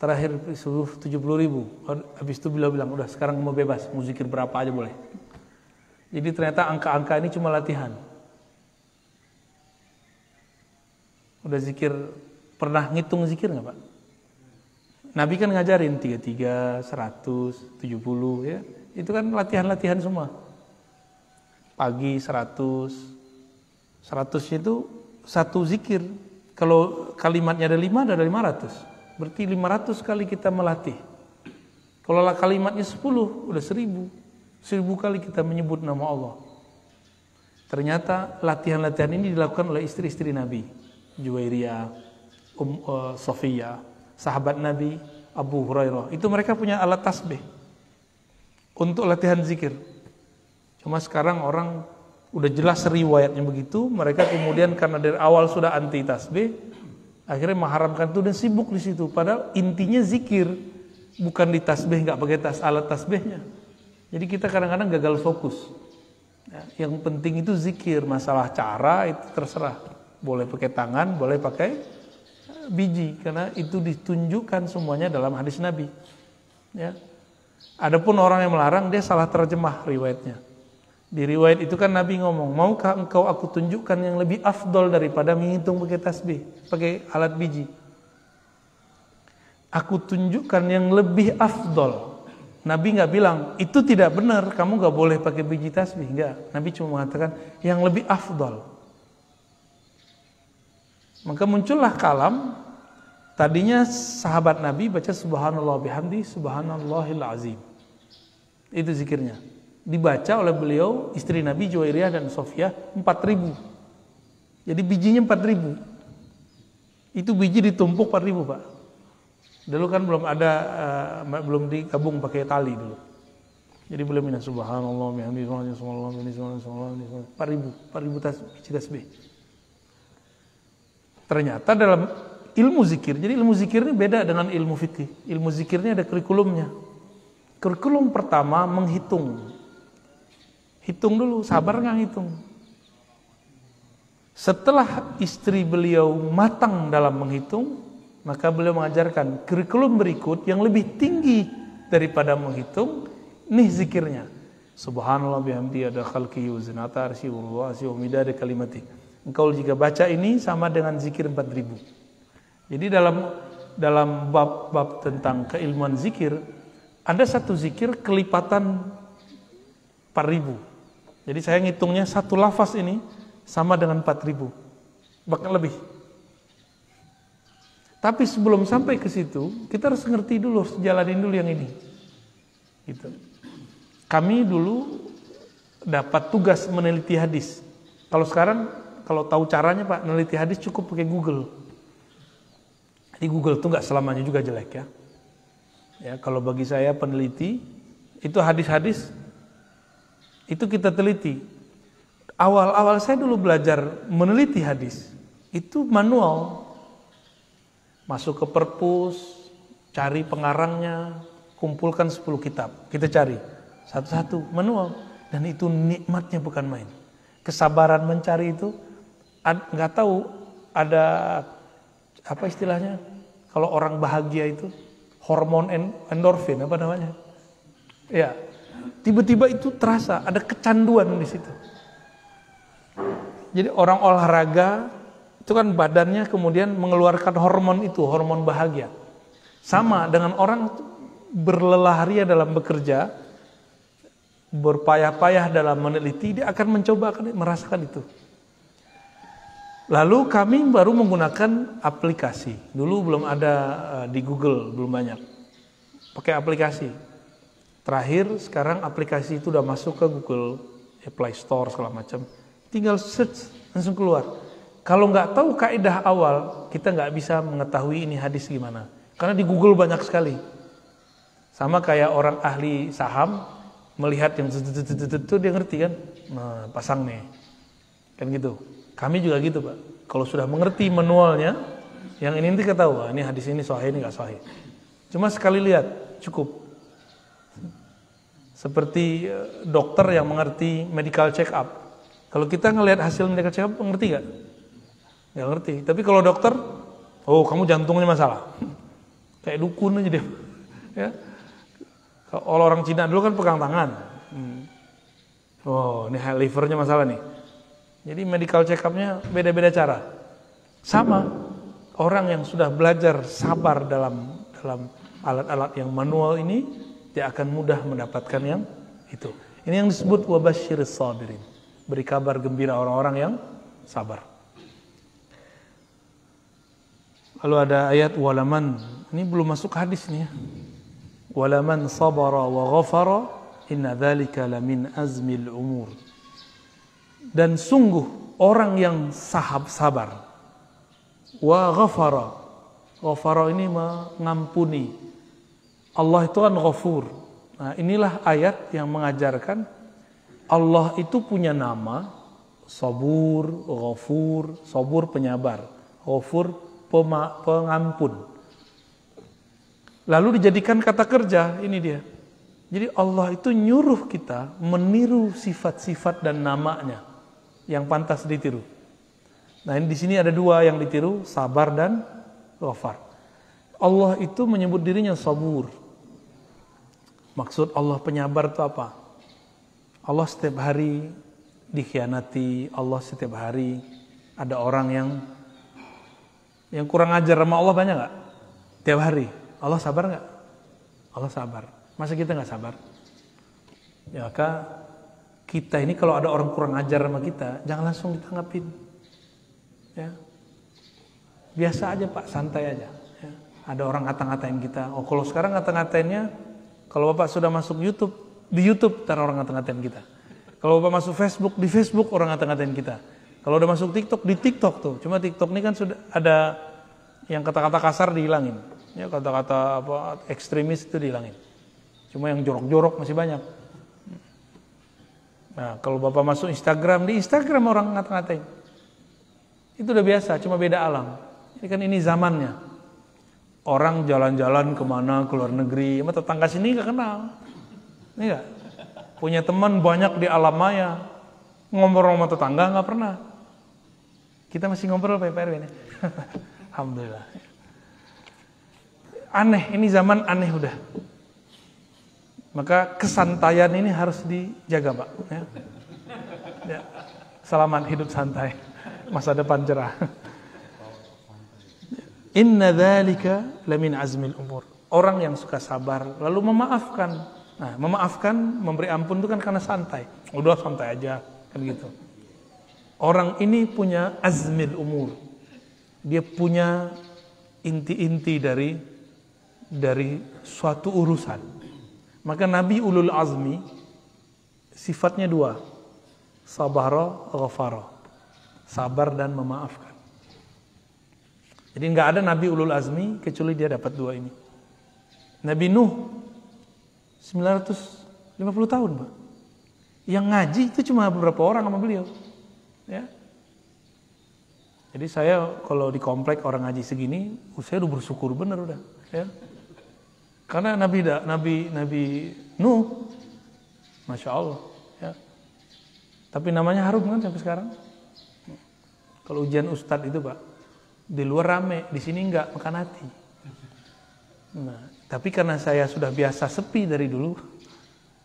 Terakhir suruh tujuh puluh ribu. Habis itu beliau bilang, udah sekarang mau bebas, mau zikir berapa aja boleh. Jadi ternyata angka-angka ini cuma latihan. Udah zikir, pernah ngitung zikir nggak Pak? Nabi kan ngajarin 33, 100, 70 ya. Itu kan latihan-latihan semua. Pagi 100. 100 itu satu zikir. Kalau kalimatnya ada 5 ada 500. Berarti 500 kali kita melatih. Kalau kalimatnya 10 udah 1000. 1000 kali kita menyebut nama Allah. Ternyata latihan-latihan ini dilakukan oleh istri-istri Nabi. Juwairiyah, Um uh, Sofia, sahabat Nabi, Abu Hurairah. Itu mereka punya alat tasbih untuk latihan zikir. Cuma sekarang orang udah jelas riwayatnya begitu, mereka kemudian karena dari awal sudah anti tasbih, akhirnya mengharamkan itu dan sibuk di situ. Padahal intinya zikir, bukan di tasbih nggak pakai tas alat tasbihnya. Jadi kita kadang-kadang gagal fokus. Ya, yang penting itu zikir, masalah cara itu terserah. Boleh pakai tangan, boleh pakai biji, karena itu ditunjukkan semuanya dalam hadis Nabi. Ya, Adapun orang yang melarang dia salah terjemah riwayatnya. Di riwayat itu kan Nabi ngomong, maukah engkau aku tunjukkan yang lebih afdol daripada menghitung pakai tasbih, pakai alat biji. Aku tunjukkan yang lebih afdol. Nabi nggak bilang itu tidak benar, kamu nggak boleh pakai biji tasbih, enggak. Nabi cuma mengatakan yang lebih afdol. Maka muncullah kalam Tadinya sahabat Nabi baca subhanallah bihamdi subhanallahil azim. Itu zikirnya. Dibaca oleh beliau istri Nabi Juwairiyah dan Sofia 4000. Jadi bijinya 4000. Itu biji ditumpuk 4000, Pak. Dulu kan belum ada uh, belum digabung pakai tali dulu. Jadi boleh minta subhanallah bihamdi subhanallah bihamdi subhanallah 4000 4000 tas biji tasbih. Ternyata dalam ilmu zikir. Jadi ilmu zikir ini beda dengan ilmu fikih. Ilmu zikirnya ada kurikulumnya. Kurikulum pertama menghitung. Hitung dulu, sabar nggak hitung. Setelah istri beliau matang dalam menghitung, maka beliau mengajarkan kurikulum berikut yang lebih tinggi daripada menghitung, nih zikirnya. Subhanallah bihamdi ada khalqi wa zinata arsi wa umida ada kalimati. Engkau jika baca ini sama dengan zikir 4000. Jadi dalam dalam bab-bab tentang keilmuan zikir ada satu zikir kelipatan 4000. Jadi saya ngitungnya satu lafaz ini sama dengan 4000. Bahkan lebih. Tapi sebelum sampai ke situ, kita harus ngerti dulu, jalanin dulu yang ini. Gitu. Kami dulu dapat tugas meneliti hadis. Kalau sekarang kalau tahu caranya Pak, meneliti hadis cukup pakai Google. Di Google itu nggak selamanya juga jelek ya. Ya kalau bagi saya peneliti itu hadis-hadis itu kita teliti. Awal-awal saya dulu belajar meneliti hadis itu manual Masuk ke perpus, cari pengarangnya, kumpulkan 10 kitab. Kita cari satu-satu manual dan itu nikmatnya bukan main. Kesabaran mencari itu nggak tahu ada apa istilahnya kalau orang bahagia itu hormon endorfin apa namanya? Ya, tiba-tiba itu terasa ada kecanduan di situ. Jadi orang olahraga itu kan badannya kemudian mengeluarkan hormon itu, hormon bahagia. Sama dengan orang berlelah ria dalam bekerja, berpayah-payah dalam meneliti, dia akan mencoba akan merasakan itu. Lalu kami baru menggunakan aplikasi. Dulu belum ada uh, di Google, belum banyak. Pakai aplikasi. Terakhir sekarang aplikasi itu udah masuk ke Google Play Store segala macam. Tinggal search langsung keluar. Kalau nggak tahu kaidah awal, kita nggak bisa mengetahui ini hadis gimana. Karena di Google banyak sekali. Sama kayak orang ahli saham melihat yang itu dia ngerti kan, nah, pasang nih, kan gitu. Kami juga gitu pak. Kalau sudah mengerti manualnya, yang ini nanti ketahui, ini hadis ini sahih, ini nggak sahih. Cuma sekali lihat, cukup. Seperti eh, dokter yang mengerti medical check up. Kalau kita ngelihat hasil medical check up, ngerti nggak? Nggak ngerti. Tapi kalau dokter, oh kamu jantungnya masalah. [laughs] Kayak dukun aja dia. [laughs] Ya. Kalau orang Cina dulu kan pegang tangan. Hmm. Oh, ini livernya masalah nih. Jadi medical check up-nya beda-beda cara. Sama orang yang sudah belajar sabar dalam dalam alat-alat yang manual ini dia akan mudah mendapatkan yang itu. Ini yang disebut wabashir sabirin. Beri kabar gembira orang-orang yang sabar. Lalu ada ayat walaman. Ini belum masuk hadis nih ya. Walaman sabara wa ghafara inna dzalika lamin azmil umur dan sungguh orang yang sahab sabar wa ghafara ghafara ini mengampuni Allah itu kan ghafur nah inilah ayat yang mengajarkan Allah itu punya nama sabur ghafur sabur penyabar ghafur pengampun lalu dijadikan kata kerja ini dia jadi Allah itu nyuruh kita meniru sifat-sifat dan namanya yang pantas ditiru. Nah, ini di sini ada dua yang ditiru, sabar dan ghafar. Allah itu menyebut dirinya sabur. Maksud Allah penyabar itu apa? Allah setiap hari dikhianati, Allah setiap hari ada orang yang yang kurang ajar sama Allah banyak nggak? Tiap hari. Allah sabar nggak? Allah sabar. Masa kita nggak sabar? Ya, maka kita ini kalau ada orang kurang ajar sama kita, jangan langsung ditanggapin. Ya. Biasa aja Pak, santai aja. Ya. Ada orang ngata-ngatain kita. Oh kalau sekarang ngata-ngatainnya, kalau Bapak sudah masuk YouTube, di YouTube ntar orang ngata-ngatain kita. Kalau Bapak masuk Facebook, di Facebook orang ngata-ngatain kita. Kalau udah masuk TikTok, di TikTok tuh. Cuma TikTok ini kan sudah ada yang kata-kata kasar dihilangin. Ya kata-kata apa ekstremis itu dihilangin. Cuma yang jorok-jorok masih banyak. Nah, kalau Bapak masuk Instagram, di Instagram orang ngata-ngatain. Itu udah biasa, cuma beda alam. Ini kan ini zamannya. Orang jalan-jalan ke mana, ke luar negeri, sama tetangga sini gak kenal. Ini gak? Punya teman banyak di alam maya. Ngobrol sama tetangga gak pernah. Kita masih ngobrol Pak PRW ini. [laughs] Alhamdulillah. Aneh, ini zaman aneh udah. Maka kesantaian ini harus dijaga, Pak. Ya. Ya. Selamat hidup santai, masa depan cerah. Inna dzalika lamin azmil umur. Orang yang suka sabar lalu memaafkan. Nah, memaafkan, memberi ampun itu kan karena santai. Udah santai aja, kan gitu. Orang ini punya azmil umur. Dia punya inti-inti dari dari suatu urusan. Maka Nabi ulul azmi sifatnya dua. Sabara, ghafara. Sabar dan memaafkan. Jadi nggak ada Nabi ulul azmi kecuali dia dapat dua ini. Nabi Nuh 950 tahun, Pak. Yang ngaji itu cuma beberapa orang sama beliau. Ya. Jadi saya kalau di komplek orang ngaji segini, saya udah bersyukur bener udah, ya. Karena Nabi Nabi Nabi Nuh, masya Allah, ya. Tapi namanya harum kan sampai sekarang. Kalau ujian ustadz itu pak, di luar rame, di sini enggak makan hati. Nah, tapi karena saya sudah biasa sepi dari dulu,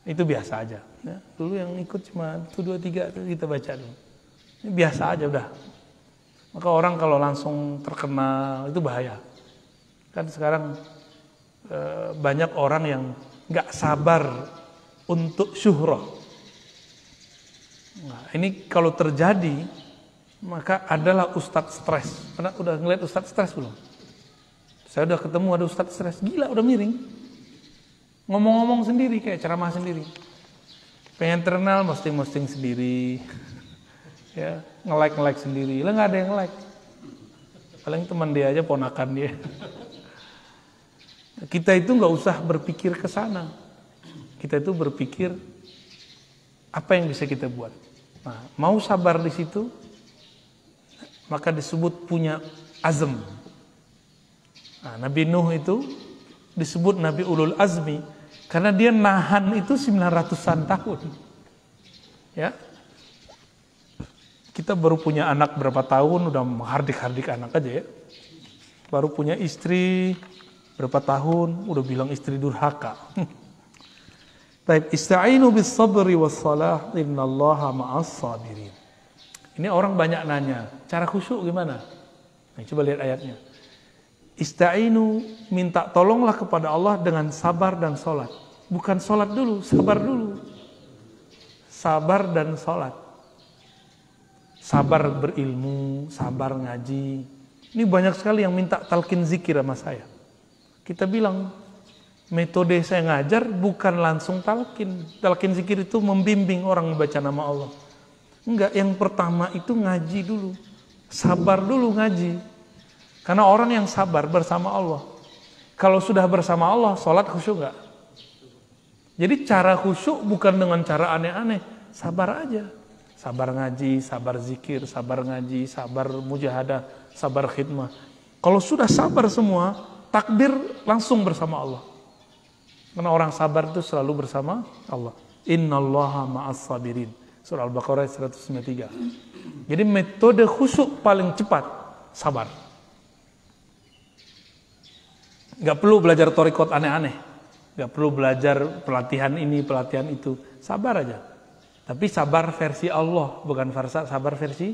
itu biasa aja. Ya, dulu yang ikut cuma satu dua tiga kita baca dulu. Ini biasa aja udah. Maka orang kalau langsung terkenal itu bahaya. Kan sekarang e, banyak orang yang nggak sabar untuk syuhroh. Nah, ini kalau terjadi maka adalah ustadz stres. Pernah udah ngeliat ustadz stres belum? Saya udah ketemu ada ustadz stres, gila udah miring. Ngomong-ngomong sendiri kayak ceramah sendiri. Pengen terkenal posting-posting sendiri. [laughs] ya, nge-like-nge-like sendiri. Lah nggak ada yang like. Paling teman dia aja ponakan dia. [laughs] Kita itu nggak usah berpikir ke sana. Kita itu berpikir apa yang bisa kita buat. Nah, mau sabar di situ, maka disebut punya azm. Nah, Nabi Nuh itu disebut Nabi Ulul Azmi karena dia nahan itu 900-an tahun. Ya. Kita baru punya anak berapa tahun udah menghardik-hardik anak aja ya. Baru punya istri berapa tahun udah bilang istri durhaka. [laughs] Baik, ista'inu bis sabri was salah innallaha ma'as sabirin. Ini orang banyak nanya, cara khusyuk gimana? Nah, coba lihat ayatnya. Ista'inu minta tolonglah kepada Allah dengan sabar dan sholat. Bukan sholat dulu, sabar dulu. Sabar dan sholat. Sabar berilmu, sabar ngaji. Ini banyak sekali yang minta talkin zikir sama saya. Kita bilang, metode saya ngajar bukan langsung talkin. Talkin zikir itu membimbing orang membaca nama Allah. Enggak, yang pertama itu ngaji dulu. Sabar dulu ngaji. Karena orang yang sabar bersama Allah. Kalau sudah bersama Allah, sholat khusyuk enggak? Jadi cara khusyuk bukan dengan cara aneh-aneh. Sabar aja. Sabar ngaji, sabar zikir, sabar ngaji, sabar mujahadah, sabar khidmah. Kalau sudah sabar semua, takdir langsung bersama Allah. Karena orang sabar itu selalu bersama Allah. Inna allaha ma'as sabirin. Surah Al-Baqarah 193. Jadi metode khusyuk paling cepat sabar. Gak perlu belajar torikot aneh-aneh. Gak perlu belajar pelatihan ini, pelatihan itu. Sabar aja. Tapi sabar versi Allah, bukan versa sabar versi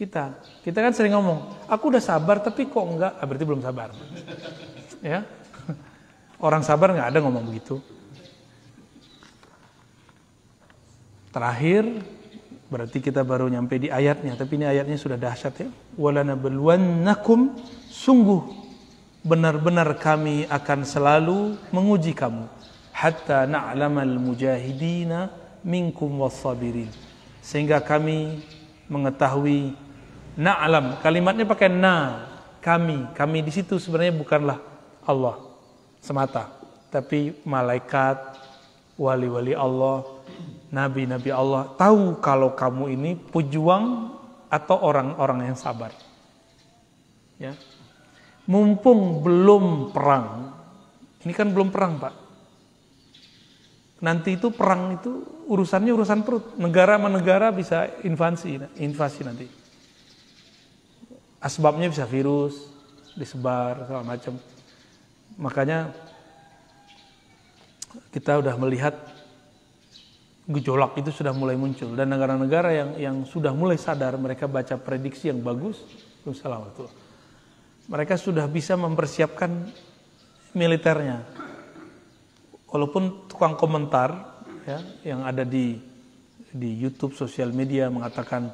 kita. Kita kan sering ngomong, aku udah sabar tapi kok enggak, ah, berarti belum sabar. [laughs] Ya, Orang sabar nggak ada ngomong begitu. Terakhir berarti kita baru nyampe di ayatnya, tapi ini ayatnya sudah dahsyat ya. Walanabluwannakum sungguh benar-benar kami akan selalu menguji kamu hatta na'lamal mujahidina minkum wassabirin. Sehingga kami mengetahui na'lam, kalimatnya pakai na, kami. Kami di situ sebenarnya bukanlah Allah semata, tapi malaikat, wali-wali Allah, nabi-nabi Allah tahu kalau kamu ini pejuang atau orang-orang yang sabar. Ya. Mumpung belum perang. Ini kan belum perang, Pak. Nanti itu perang itu urusannya urusan perut. Negara sama negara bisa invasi, invasi nanti. Asbabnya bisa virus, disebar segala macam. Makanya kita udah melihat gejolak itu sudah mulai muncul. Dan negara-negara yang yang sudah mulai sadar mereka baca prediksi yang bagus mereka sudah bisa mempersiapkan militernya. Walaupun tukang komentar ya yang ada di di YouTube sosial media mengatakan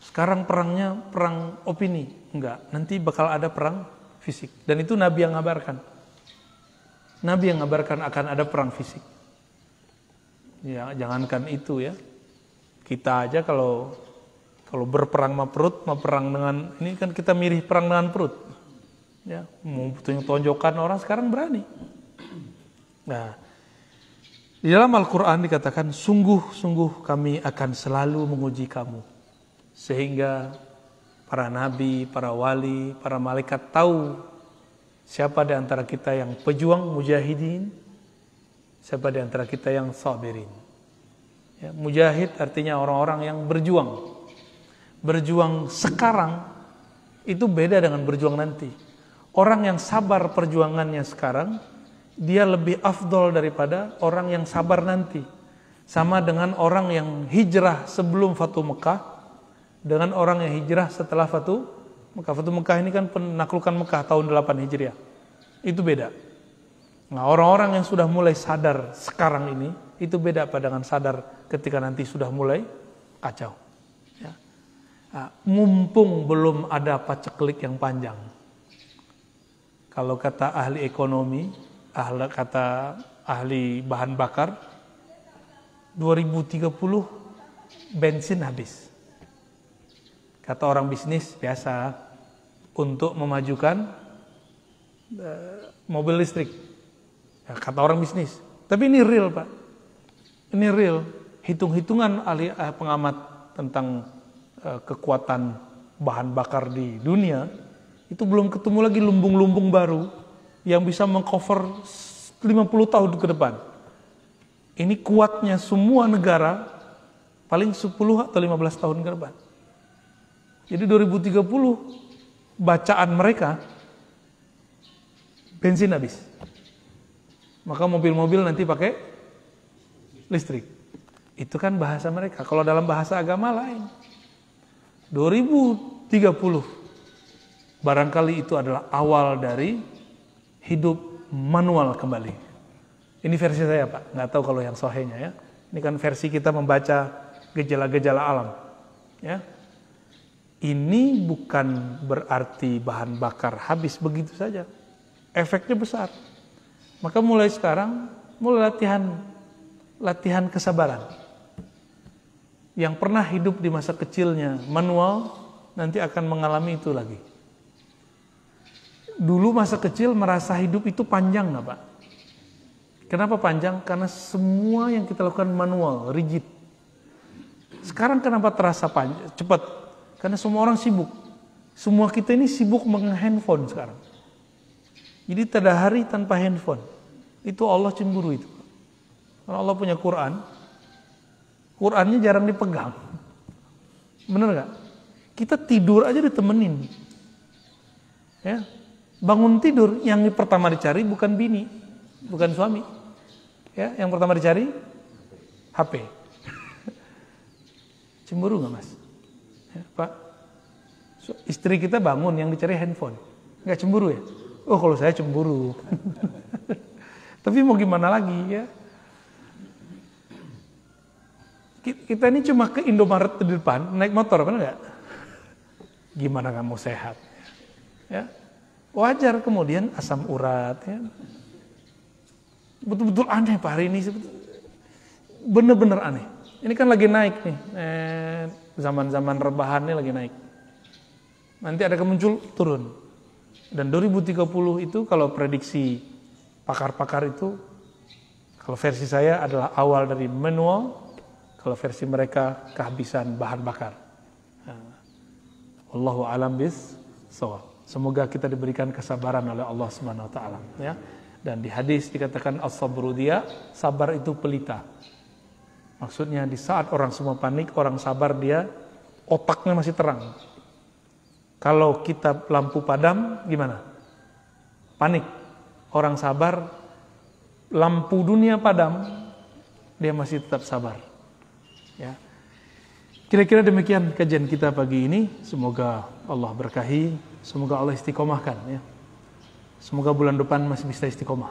sekarang perangnya perang opini. Enggak nanti bakal ada perang fisik. Dan itu Nabi yang ngabarkan. Nabi yang ngabarkan akan ada perang fisik Ya, jangankan itu ya. Kita aja kalau kalau berperang sama perut, mau perang dengan ini kan kita mirip perang dengan perut. Ya, mau tonjokan orang sekarang berani. Nah, di dalam Al-Quran dikatakan, sungguh-sungguh kami akan selalu menguji kamu. Sehingga para nabi, para wali, para malaikat tahu siapa di antara kita yang pejuang mujahidin, siapa di antara kita yang sabirin. Ya, mujahid artinya orang-orang yang berjuang. Berjuang sekarang itu beda dengan berjuang nanti. Orang yang sabar perjuangannya sekarang, dia lebih afdol daripada orang yang sabar nanti. Sama dengan orang yang hijrah sebelum Fatu Mekah, dengan orang yang hijrah setelah Fatu Mekah. Fatu Mekah ini kan penaklukan Mekah tahun 8 Hijriah. Itu beda. Nah, orang-orang yang sudah mulai sadar sekarang ini, itu beda pada dengan sadar ketika nanti sudah mulai kacau. Ya. Nah, mumpung belum ada paceklik yang panjang. Kalau kata ahli ekonomi, ahli kata ahli bahan bakar 2030 bensin habis. Kata orang bisnis biasa untuk memajukan uh, mobil listrik. Ya, kata orang bisnis. Tapi ini real, Pak. Ini real. Hitung-hitungan ahli uh, pengamat tentang uh, kekuatan bahan bakar di dunia itu belum ketemu lagi lumbung-lumbung baru yang bisa mengcover 50 tahun ke depan. Ini kuatnya semua negara paling 10 atau 15 tahun ke depan. Jadi 2030 bacaan mereka bensin habis. Maka mobil-mobil nanti pakai listrik. Itu kan bahasa mereka. Kalau dalam bahasa agama lain. 2030 barangkali itu adalah awal dari hidup manual kembali. Ini versi saya Pak, nggak tahu kalau yang sohenya ya. Ini kan versi kita membaca gejala-gejala alam. Ya. Ini bukan berarti bahan bakar habis begitu saja. Efeknya besar. Maka mulai sekarang, mulai latihan latihan kesabaran. Yang pernah hidup di masa kecilnya manual, nanti akan mengalami itu lagi dulu masa kecil merasa hidup itu panjang nggak Pak? Kenapa panjang? Karena semua yang kita lakukan manual, rigid. Sekarang kenapa terasa panjang, cepat? Karena semua orang sibuk. Semua kita ini sibuk dengan handphone sekarang. Jadi tidak hari tanpa handphone. Itu Allah cemburu itu. Karena Allah punya Quran. Qurannya jarang dipegang. Bener nggak? Kita tidur aja ditemenin. Ya, bangun tidur yang pertama dicari bukan bini, bukan suami. Ya, yang pertama dicari HP. [laughs] Cemburu nggak mas? Ya, Pak, istri kita bangun yang dicari handphone, nggak cemburu ya? Oh kalau saya cemburu. [laughs] Tapi mau gimana lagi ya? Kita ini cuma ke Indomaret di depan naik motor, kan nggak? Gimana kamu sehat? Ya, Wajar kemudian asam urat ya. Betul-betul aneh Pak hari ini bener-bener aneh. Ini kan lagi naik nih. Eh, zaman-zaman rebahan ini lagi naik. Nanti ada kemuncul turun. Dan 2030 itu kalau prediksi pakar-pakar itu kalau versi saya adalah awal dari manual, kalau versi mereka kehabisan bahan bakar. Allahu alam bis sawab. Semoga kita diberikan kesabaran oleh Allah Subhanahu wa taala ya. Dan di hadis dikatakan as-sabru dia sabar itu pelita. Maksudnya di saat orang semua panik, orang sabar dia otaknya masih terang. Kalau kita lampu padam gimana? Panik. Orang sabar lampu dunia padam dia masih tetap sabar. Ya. Kira-kira demikian kajian kita pagi ini. Semoga Allah berkahi Semoga Allah istiqomahkan ya. Semoga bulan depan masih bisa istiqomah.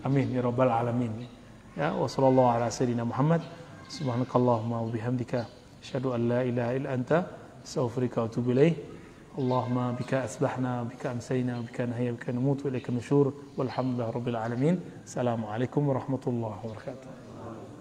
Amin ya rabbal alamin. Ya wa sallallahu ala sayyidina Muhammad. Subhanakallahumma wa bihamdika an la ilaha illa anta. اللهم بك أسبحنا بك أمسينا بك نهيا بك نموت وإليك النشور والحمد لله رب العالمين. السلام عليكم ورحمة الله وبركاته.